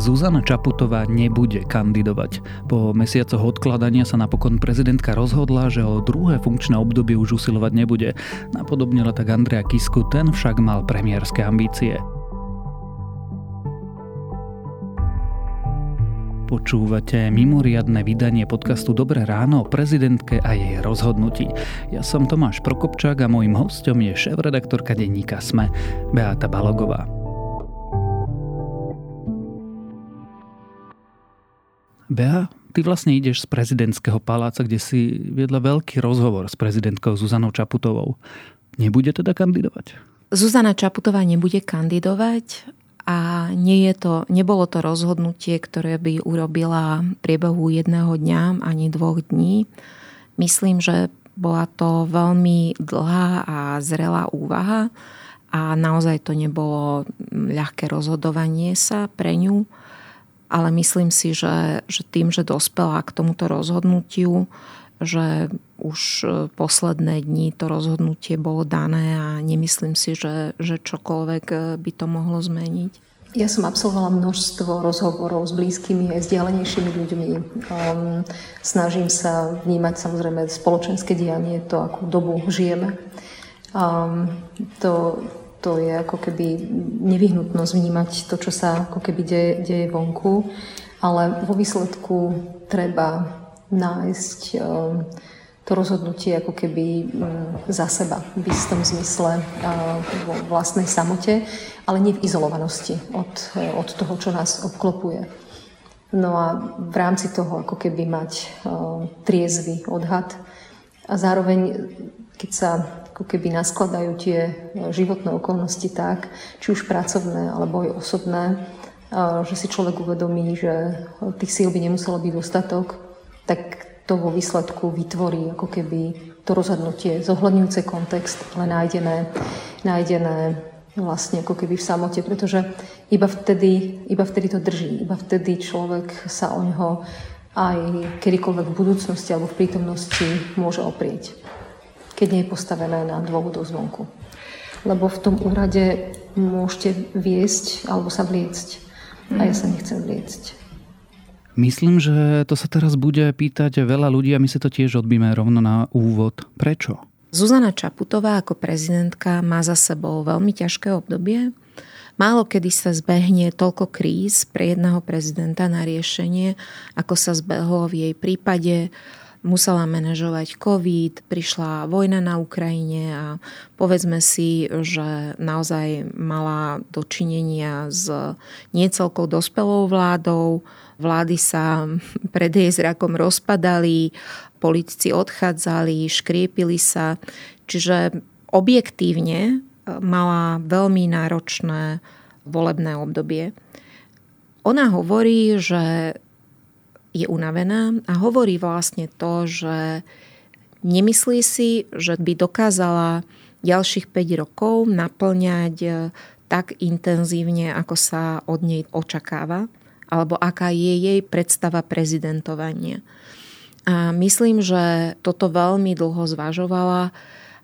Zuzana Čaputová nebude kandidovať. Po mesiacoch odkladania sa napokon prezidentka rozhodla, že o druhé funkčné obdobie už usilovať nebude. Napodobnila tak Andrea Kisku, ten však mal premiérske ambície. Počúvate mimoriadne vydanie podcastu Dobré ráno o prezidentke a jej rozhodnutí. Ja som Tomáš Prokopčák a môjim hostom je šéf-redaktorka denníka SME, Beata Balogová. Bea, ty vlastne ideš z prezidentského paláca, kde si viedla veľký rozhovor s prezidentkou Zuzanou Čaputovou. Nebude teda kandidovať? Zuzana Čaputová nebude kandidovať a nie je to, nebolo to rozhodnutie, ktoré by urobila v priebehu jedného dňa ani dvoch dní. Myslím, že bola to veľmi dlhá a zrelá úvaha a naozaj to nebolo ľahké rozhodovanie sa pre ňu ale myslím si, že, že tým, že dospela k tomuto rozhodnutiu, že už e, posledné dni to rozhodnutie bolo dané a nemyslím si, že, že čokoľvek e, by to mohlo zmeniť. Ja som absolvovala množstvo rozhovorov s blízkymi aj vzdialenejšími ľuďmi. Um, snažím sa vnímať samozrejme spoločenské dianie, to, akú dobu žijeme. Um, to, to je ako keby nevyhnutnosť vnímať to, čo sa ako keby deje, deje vonku, ale vo výsledku treba nájsť um, to rozhodnutie ako keby um, za seba v istom zmysle uh, vo vlastnej samote, ale nie v izolovanosti od, od toho, čo nás obklopuje. No a v rámci toho ako keby mať triezvy odhad a zároveň, keď sa ako keby naskladajú tie e, životné okolnosti tak, či už pracovné alebo aj osobné, e, že si človek uvedomí, že tých síl by nemuselo byť dostatok, tak to vo výsledku vytvorí ako keby to rozhodnutie, zohľadňujúce kontext, ale nájdené, nájdené vlastne ako keby v samote, pretože iba vtedy, iba vtedy to drží, iba vtedy človek sa o neho aj kedykoľvek v budúcnosti alebo v prítomnosti môže oprieť keď nie je postavené na dôvodov zvonku. Lebo v tom úrade môžete viesť alebo sa vliecť. A ja sa nechcem vliecť. Myslím, že to sa teraz bude pýtať veľa ľudí a my si to tiež odbíme rovno na úvod. Prečo? Zuzana Čaputová ako prezidentka má za sebou veľmi ťažké obdobie. Málo kedy sa zbehne toľko kríz pre jedného prezidenta na riešenie, ako sa zbehlo v jej prípade musela manažovať COVID, prišla vojna na Ukrajine a povedzme si, že naozaj mala dočinenia s niecelkou dospelou vládou, vlády sa pred jej zrakom rozpadali, politici odchádzali, škriepili sa, čiže objektívne e, mala veľmi náročné volebné obdobie. Ona hovorí, že je unavená a hovorí vlastne to, že nemyslí si, že by dokázala ďalších 5 rokov naplňať e, tak intenzívne, ako sa od nej očakáva, alebo aká je jej predstava prezidentovania. A myslím, že toto veľmi dlho zvažovala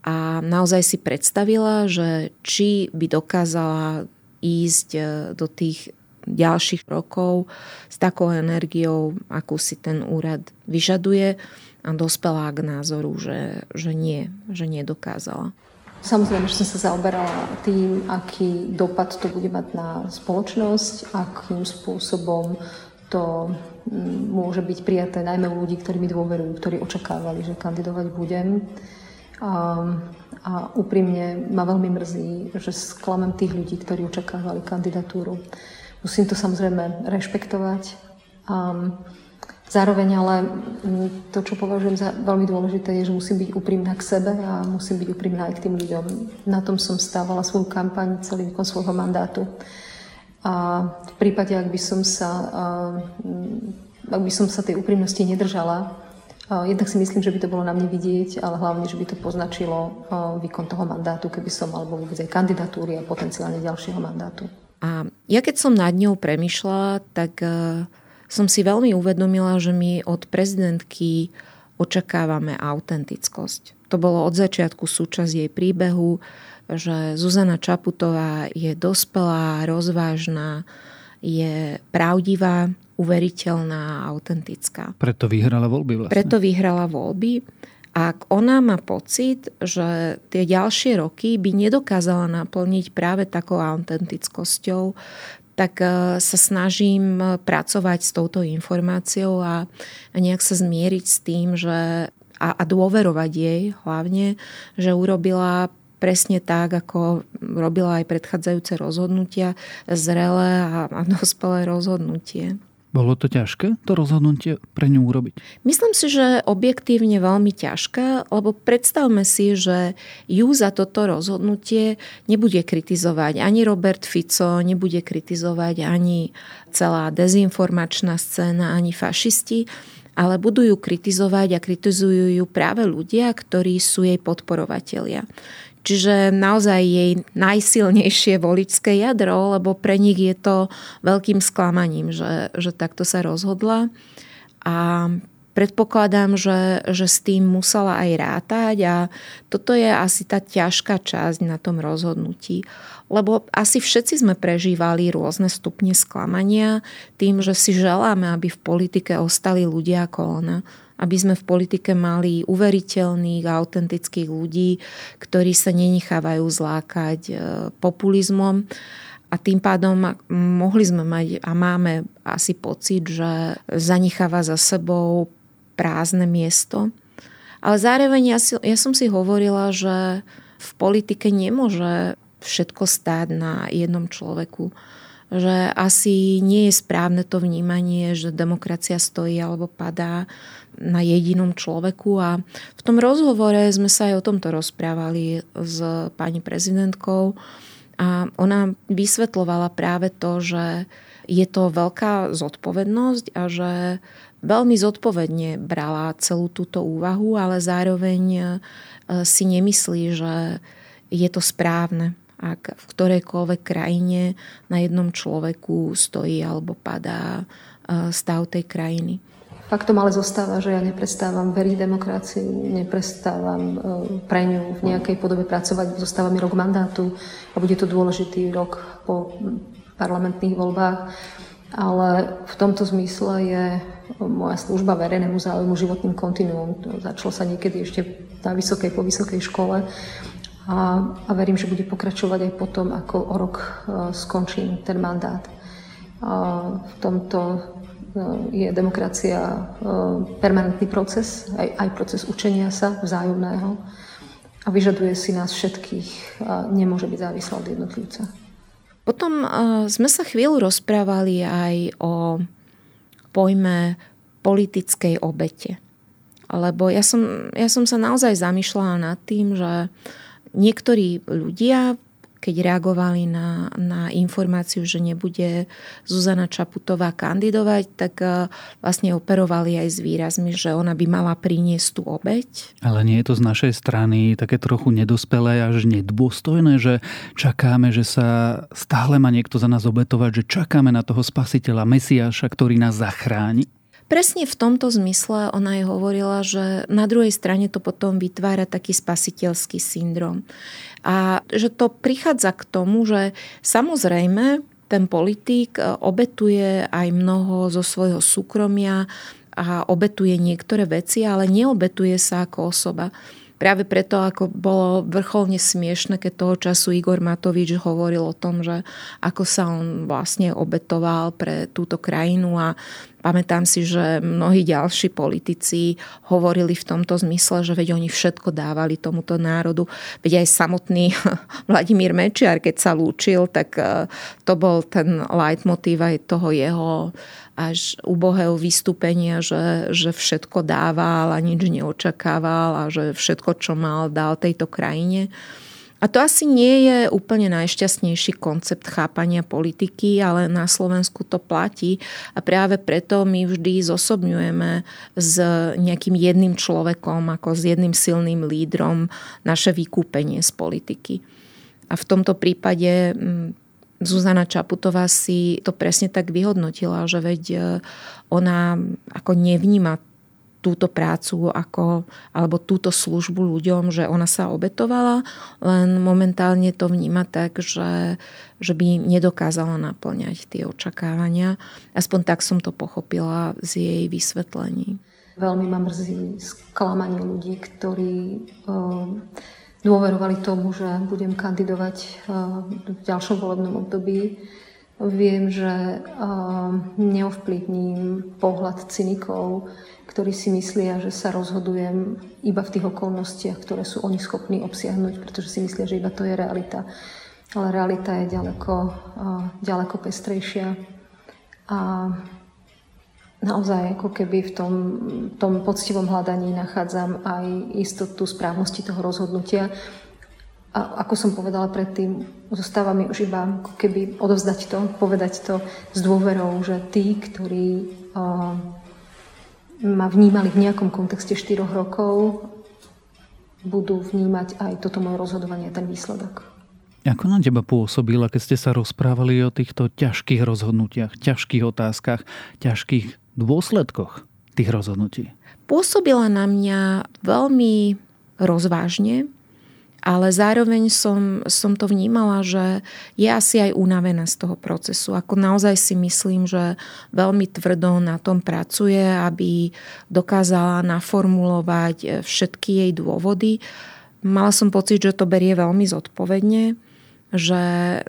a naozaj si predstavila, že či by dokázala ísť e, do tých ďalších rokov s takou energiou, akú si ten úrad vyžaduje a dospela k názoru, že, že nie, že nedokázala. Samozrejme, že som sa zaoberala tým, aký dopad to bude mať na spoločnosť, akým spôsobom to mm, môže byť prijaté najmä u ľudí, ktorí mi dôverujú, ktorí očakávali, že kandidovať budem. A, a úprimne ma veľmi mrzí, že sklamem tých ľudí, ktorí očakávali kandidatúru. Musím to samozrejme rešpektovať. Um, zároveň ale to, čo považujem za veľmi dôležité, je, že musím byť úprimná k sebe a musím byť úprimná aj k tým ľuďom. Na tom som stávala svoju kampaň celý výkon svojho mandátu. A v prípade, ak by som sa, ak by som sa tej úprimnosti nedržala, jednak si myslím, že by to bolo na mne vidieť, ale hlavne, že by to poznačilo výkon toho mandátu, keby som, alebo vôbec aj kandidatúry a potenciálne ďalšieho mandátu. A ja keď som nad ňou premyšľala, tak e, som si veľmi uvedomila, že my od prezidentky očakávame autentickosť. To bolo od začiatku súčasť jej príbehu, že Zuzana Čaputová je dospelá, rozvážna, je pravdivá, uveriteľná a autentická. Preto vyhrala voľby vlastne. Preto vyhrala voľby. Ak ona má pocit, že tie ďalšie roky by nedokázala naplniť práve takou autentickosťou, tak e, sa snažím pracovať s touto informáciou a, nejak sa zmieriť s tým, že a, a dôverovať jej hlavne, že urobila presne tak, ako robila aj predchádzajúce rozhodnutia, zrelé a, a dospelé rozhodnutie. Bolo to ťažké, to rozhodnutie pre ňu urobiť? Myslím si, že objektívne veľmi ťažké, lebo predstavme si, že ju za toto rozhodnutie nebude kritizovať ani Robert Fico, nebude kritizovať ani celá dezinformačná scéna, ani fašisti, ale budú ju kritizovať a kritizujú ju práve ľudia, ktorí sú jej podporovatelia. Čiže naozaj jej najsilnejšie voličské jadro, lebo pre nich je to veľkým sklamaním, že, že takto sa rozhodla. A predpokladám, že, že s tým musela aj rátať a toto je asi tá ťažká časť na tom rozhodnutí. Lebo asi všetci sme prežívali rôzne stupne sklamania tým, že si želáme, aby v politike ostali ľudia ako ona aby sme v politike mali uveriteľných a autentických ľudí, ktorí sa nenechávajú zlákať e, populizmom. A tým pádom mohli sme mať a máme asi pocit, že zanecháva za sebou prázdne miesto. Ale zároveň ja, si, ja som si hovorila, že v politike nemôže všetko stáť na jednom človeku. Že asi nie je správne to vnímanie, že demokracia stojí alebo padá na jedinom človeku a v tom rozhovore sme sa aj o tomto rozprávali s pani prezidentkou a ona vysvetlovala práve to, že je to veľká zodpovednosť a že veľmi zodpovedne brala celú túto úvahu, ale zároveň e, si nemyslí, že je to správne, ak v ktorejkoľvek krajine na jednom človeku stojí alebo padá e, stav tej krajiny. Faktom ale zostáva, že ja neprestávam veriť demokracii, neprestávam e, pre ňu v nejakej podobe pracovať. Zostáva mi rok mandátu a bude to dôležitý rok po parlamentných voľbách. Ale v tomto zmysle je moja služba verejnému záujmu životným kontinuum. To začalo sa niekedy ešte na vysokej, po vysokej škole a, a verím, že bude pokračovať aj potom, ako o rok e, skončím ten mandát. A v tomto je demokracia e, permanentný proces, aj, aj proces učenia sa vzájomného a vyžaduje si nás všetkých a nemôže byť závislá od jednotlivca. Potom e, sme sa chvíľu rozprávali aj o pojme politickej obete. Lebo ja som, ja som sa naozaj zamýšľala nad tým, že niektorí ľudia keď reagovali na, na informáciu, že nebude Zuzana Čaputová kandidovať, tak e, vlastne operovali aj s výrazmi, že ona by mala priniesť tú obeď. Ale nie je to z našej strany také trochu nedospelé až nedôstojné, že čakáme, že sa stále má niekto za nás obetovať, že čakáme na toho spasiteľa, Mesiáša, ktorý nás zachráni? Presne v tomto zmysle ona aj hovorila, že na druhej strane to potom vytvára taký spasiteľský syndrom. A že to prichádza k tomu, že samozrejme ten politik e, obetuje aj mnoho zo svojho súkromia a obetuje niektoré veci, ale neobetuje sa ako osoba. Práve preto, ako bolo vrcholne smiešne, keď toho času Igor Matovič hovoril o tom, že ako sa on vlastne obetoval pre túto krajinu a Pamätám si, že mnohí ďalší politici hovorili v tomto zmysle, že veď oni všetko dávali tomuto národu. Veď aj samotný Vladimír Mečiar, keď sa lúčil, tak e, to bol ten leitmotív aj toho jeho až ubohého vystúpenia, že, že všetko dával a nič neočakával a že všetko, čo mal, dal tejto krajine. A to asi nie je úplne najšťastnejší koncept chápania politiky, ale na Slovensku to platí a práve preto my vždy zosobňujeme s nejakým jedným človekom, ako s jedným silným lídrom naše vykúpenie z politiky. A v tomto prípade mm, Zuzana Čaputová si to presne tak vyhodnotila, že veď e, ona ako nevníma túto prácu ako, alebo túto službu ľuďom, že ona sa obetovala, len momentálne to vníma tak, že, že by nedokázala naplňať tie očakávania. Aspoň tak som to pochopila z jej vysvetlení. Veľmi ma mrzí sklamanie ľudí, ktorí dôverovali tomu, že budem kandidovať v ďalšom volebnom období Viem, že neovplyvním pohľad cynikov, ktorí si myslia, že sa rozhodujem iba v tých okolnostiach, ktoré sú oni schopní obsiahnuť, pretože si myslia, že iba to je realita. Ale realita je ďaleko, ďaleko pestrejšia. A naozaj ako keby v tom, tom poctivom hľadaní nachádzam aj istotu správnosti toho rozhodnutia a ako som povedala predtým, zostáva mi už iba ako keby odovzdať to, povedať to s dôverou, že tí, ktorí uh, ma vnímali v nejakom kontexte 4 rokov, budú vnímať aj toto moje rozhodovanie, ten výsledok. Ako na teba pôsobila, keď ste sa rozprávali o týchto ťažkých rozhodnutiach, ťažkých otázkach, ťažkých dôsledkoch tých rozhodnutí? Pôsobila na mňa veľmi rozvážne, ale zároveň som, som to vnímala, že je asi aj unavená z toho procesu. Ako naozaj si myslím, že veľmi tvrdo na tom pracuje, aby dokázala naformulovať všetky jej dôvody. Mala som pocit, že to berie veľmi zodpovedne, že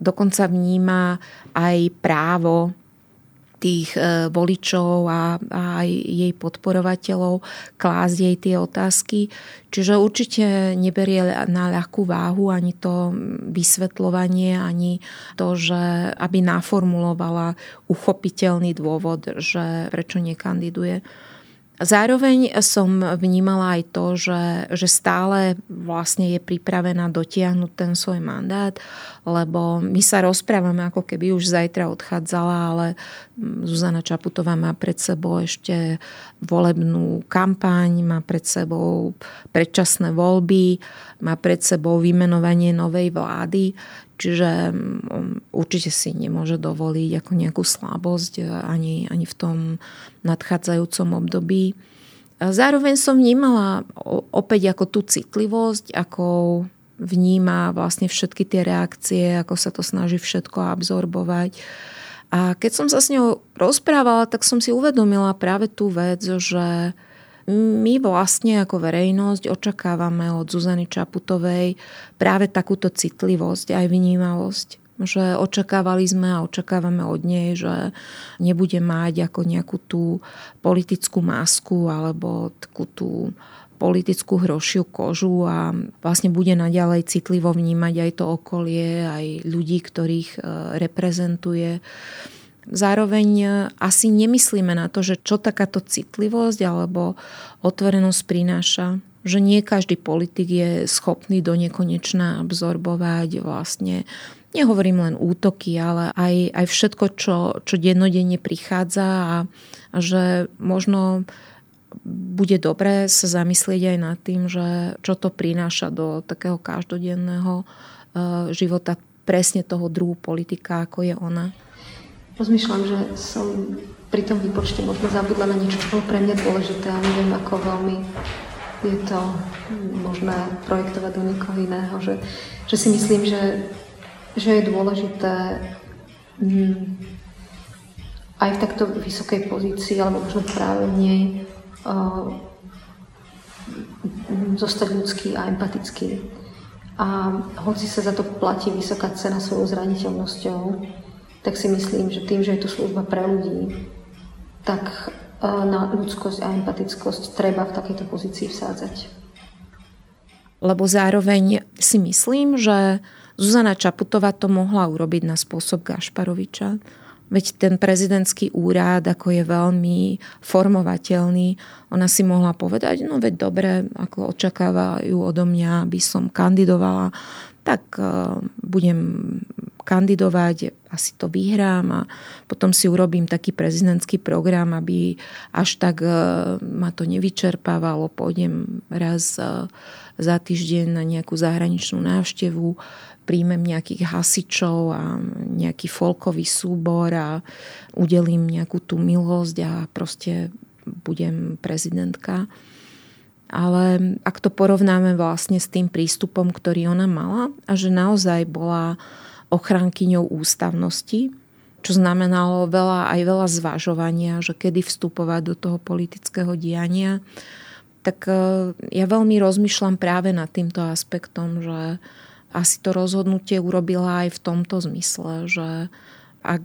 dokonca vníma aj právo tých e, voličov a, a aj jej podporovateľov klásť jej tie otázky. Čiže určite neberie na ľahkú váhu ani to vysvetľovanie, ani to, že aby naformulovala uchopiteľný dôvod, že prečo nekandiduje. Zároveň som vnímala aj to, že, že stále vlastne je pripravená dotiahnuť ten svoj mandát, lebo my sa rozprávame, ako keby už zajtra odchádzala, ale Zuzana Čaputová má pred sebou ešte volebnú kampaň, má pred sebou predčasné voľby, má pred sebou vymenovanie novej vlády. Čiže mm, určite si nemôže dovoliť ako nejakú slabosť ani, ani v tom nadchádzajúcom období. Zároveň som vnímala opäť ako tú citlivosť, ako vníma vlastne všetky tie reakcie, ako sa to snaží všetko absorbovať. A keď som sa s ňou rozprávala, tak som si uvedomila práve tú vec, že my vlastne ako verejnosť očakávame od Zuzany Čaputovej práve takúto citlivosť aj vnímavosť že očakávali sme a očakávame od nej, že nebude mať ako nejakú tú politickú masku alebo takú tú politickú hrošiu kožu a vlastne bude naďalej citlivo vnímať aj to okolie, aj ľudí, ktorých e, reprezentuje. Zároveň e, asi nemyslíme na to, že čo takáto citlivosť alebo otvorenosť prináša. Že nie každý politik je schopný do nekonečna absorbovať vlastne nehovorím len útoky, ale aj, aj všetko, čo, čo dennodenne prichádza a, a že možno bude dobré sa zamyslieť aj nad tým, že čo to prináša do takého každodenného e, života presne toho druhu politika, ako je ona. Rozmýšľam, že som pri tom výpočte možno zabudla na niečo, čo bolo pre mňa dôležité a neviem, ako veľmi je to možné projektovať do niekoho iného. Že, že si myslím, že, že je dôležité hm, aj v takto vysokej pozícii, alebo možno práve v nej, uh, zostať ľudský a empatický. A hoci sa za to platí vysoká cena svojou zraniteľnosťou, tak si myslím, že tým, že je to služba pre ľudí, tak e, na ľudskosť a empatickosť treba v takejto pozícii vsádzať. Lebo zároveň si myslím, že Zuzana Čaputová to mohla urobiť na spôsob Gašparoviča. Veď ten prezidentský úrad, ako je veľmi formovateľný, ona si mohla povedať, no veď dobre, ako očakávajú odo mňa, aby som kandidovala, tak uh, budem kandidovať, asi to vyhrám a potom si urobím taký prezidentský program, aby až tak e, ma to nevyčerpávalo. Pôjdem raz e, za týždeň na nejakú zahraničnú návštevu, príjmem nejakých hasičov a nejaký folkový súbor a udelím nejakú tú milosť a proste budem prezidentka. Ale ak to porovnáme vlastne s tým prístupom, ktorý ona mala a že naozaj bola ochrankyňou ústavnosti, čo znamenalo veľa, aj veľa zvažovania, že kedy vstupovať do toho politického diania, tak e, ja veľmi rozmýšľam práve nad týmto aspektom, že asi to rozhodnutie urobila aj v tomto zmysle, že ak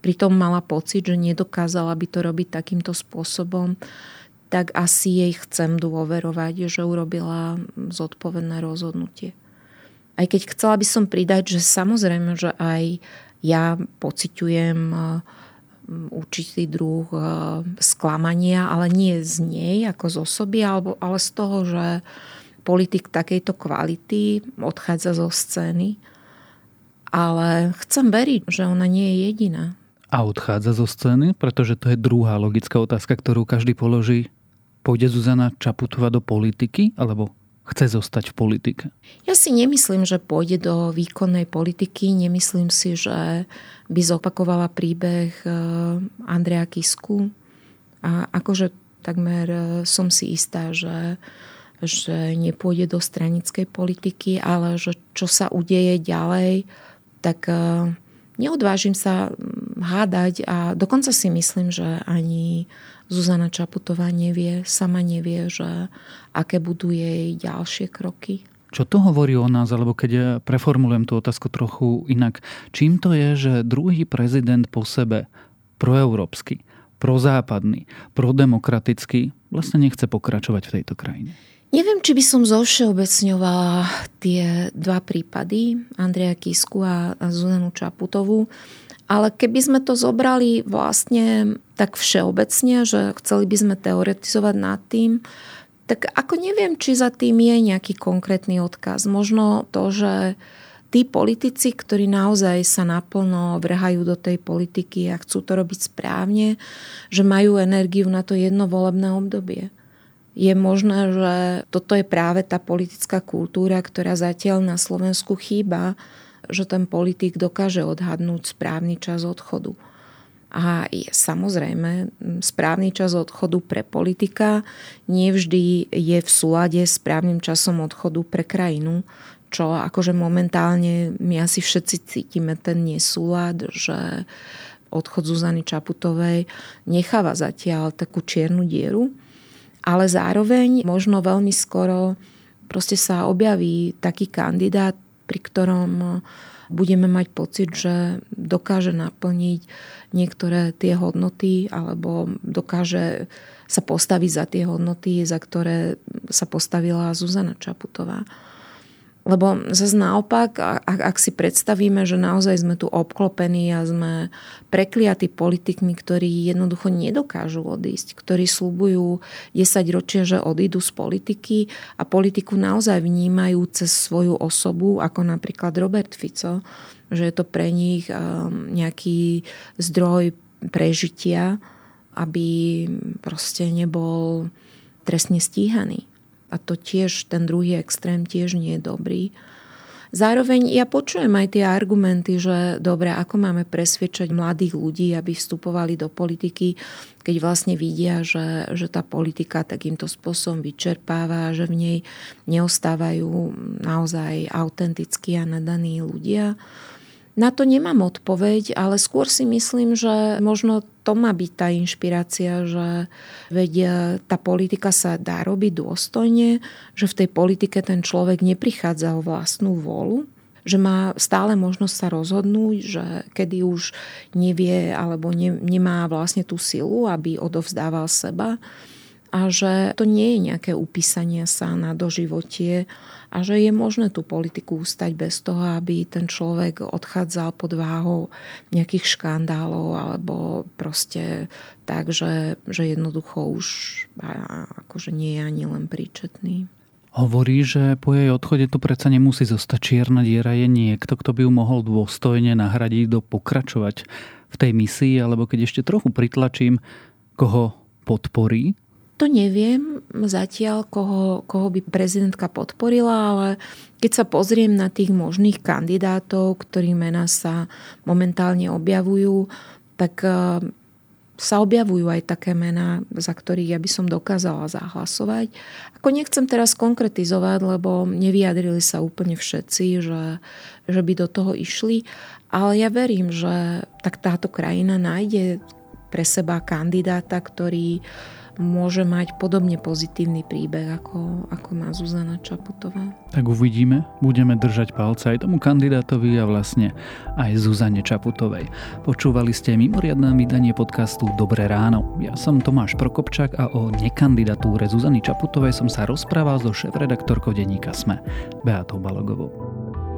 pritom mala pocit, že nedokázala by to robiť takýmto spôsobom, tak asi jej chcem dôverovať, že urobila zodpovedné rozhodnutie. Aj keď chcela by som pridať, že samozrejme, že aj ja pociťujem uh, určitý druh uh, sklamania, ale nie z nej ako z osoby, alebo, ale z toho, že politik takejto kvality odchádza zo scény. Ale chcem veriť, že ona nie je jediná. A odchádza zo scény? Pretože to je druhá logická otázka, ktorú každý položí Pôjde Zuzana Čaputová do politiky alebo chce zostať v politike? Ja si nemyslím, že pôjde do výkonnej politiky. Nemyslím si, že by zopakovala príbeh e, Andrea Kisku. A akože takmer e, som si istá, že, že nepôjde do stranickej politiky, ale že čo sa udeje ďalej, tak e, neodvážim sa hádať a dokonca si myslím, že ani Zuzana Čaputová nevie, sama nevie, že aké budú jej ďalšie kroky. Čo to hovorí o nás, alebo keď ja preformulujem tú otázku trochu inak, čím to je, že druhý prezident po sebe, proeurópsky, prozápadný, prodemokratický, vlastne nechce pokračovať v tejto krajine? Neviem, či by som zovšeobecňovala tie dva prípady, Andreja Kisku a Zuzanu Čaputovú. Ale keby sme to zobrali vlastne tak všeobecne, že chceli by sme teoretizovať nad tým, tak ako neviem, či za tým je nejaký konkrétny odkaz. Možno to, že tí politici, ktorí naozaj sa naplno vrhajú do tej politiky a chcú to robiť správne, že majú energiu na to jedno volebné obdobie. Je možné, že toto je práve tá politická kultúra, ktorá zatiaľ na Slovensku chýba že ten politik dokáže odhadnúť správny čas odchodu. A je, samozrejme, správny čas odchodu pre politika nevždy je v súlade s správnym časom odchodu pre krajinu, čo akože momentálne my asi všetci cítime ten nesúlad, že odchod Zuzany Čaputovej necháva zatiaľ takú čiernu dieru, ale zároveň možno veľmi skoro proste sa objaví taký kandidát, pri ktorom budeme mať pocit, že dokáže naplniť niektoré tie hodnoty alebo dokáže sa postaviť za tie hodnoty, za ktoré sa postavila Zuzana Čaputová. Lebo zase naopak, ak, ak si predstavíme, že naozaj sme tu obklopení a sme prekliatí politikmi, ktorí jednoducho nedokážu odísť, ktorí slúbujú 10 ročia, že odídu z politiky a politiku naozaj vnímajú cez svoju osobu, ako napríklad Robert Fico, že je to pre nich um, nejaký zdroj prežitia, aby proste nebol trestne stíhaný. A to tiež, ten druhý extrém tiež nie je dobrý. Zároveň ja počujem aj tie argumenty, že dobre, ako máme presvedčať mladých ľudí, aby vstupovali do politiky, keď vlastne vidia, že, že tá politika takýmto spôsobom vyčerpáva, že v nej neostávajú naozaj autentickí a nadaní ľudia. Na to nemám odpoveď, ale skôr si myslím, že možno to má byť tá inšpirácia, že veď tá politika sa dá robiť dôstojne, že v tej politike ten človek neprichádza o vlastnú volu, že má stále možnosť sa rozhodnúť, že kedy už nevie alebo ne, nemá vlastne tú silu, aby odovzdával seba a že to nie je nejaké upísanie sa na doživotie a že je možné tú politiku ustať bez toho, aby ten človek odchádzal pod váhou nejakých škandálov alebo proste tak, že, že jednoducho už akože nie je ani len príčetný. Hovorí, že po jej odchode tu predsa nemusí zostať čierna diera, je niekto, kto by ju mohol dôstojne nahradiť, do pokračovať v tej misii, alebo keď ešte trochu pritlačím, koho podporí to neviem zatiaľ, koho, koho by prezidentka podporila, ale keď sa pozriem na tých možných kandidátov, ktorí mená sa momentálne objavujú, tak eh, sa objavujú aj také mená, za ktorých ja by som dokázala zahlasovať. Ako nechcem teraz konkretizovať, lebo nevyjadrili sa úplne všetci, že, že by do toho išli, ale ja verím, že tak táto krajina nájde pre seba kandidáta, ktorý uh, môže mať podobne pozitívny príbeh, ako, ako má Zuzana Čaputová. Tak uvidíme, budeme držať palce aj tomu kandidátovi a vlastne aj Zuzane Čaputovej. Počúvali ste mimoriadné vydanie podcastu Dobré ráno. Ja som Tomáš Prokopčák a o nekandidatúre Zuzany Čaputovej som sa rozprával so šéf-redaktorkou denníka SME, Beatou Balogovou.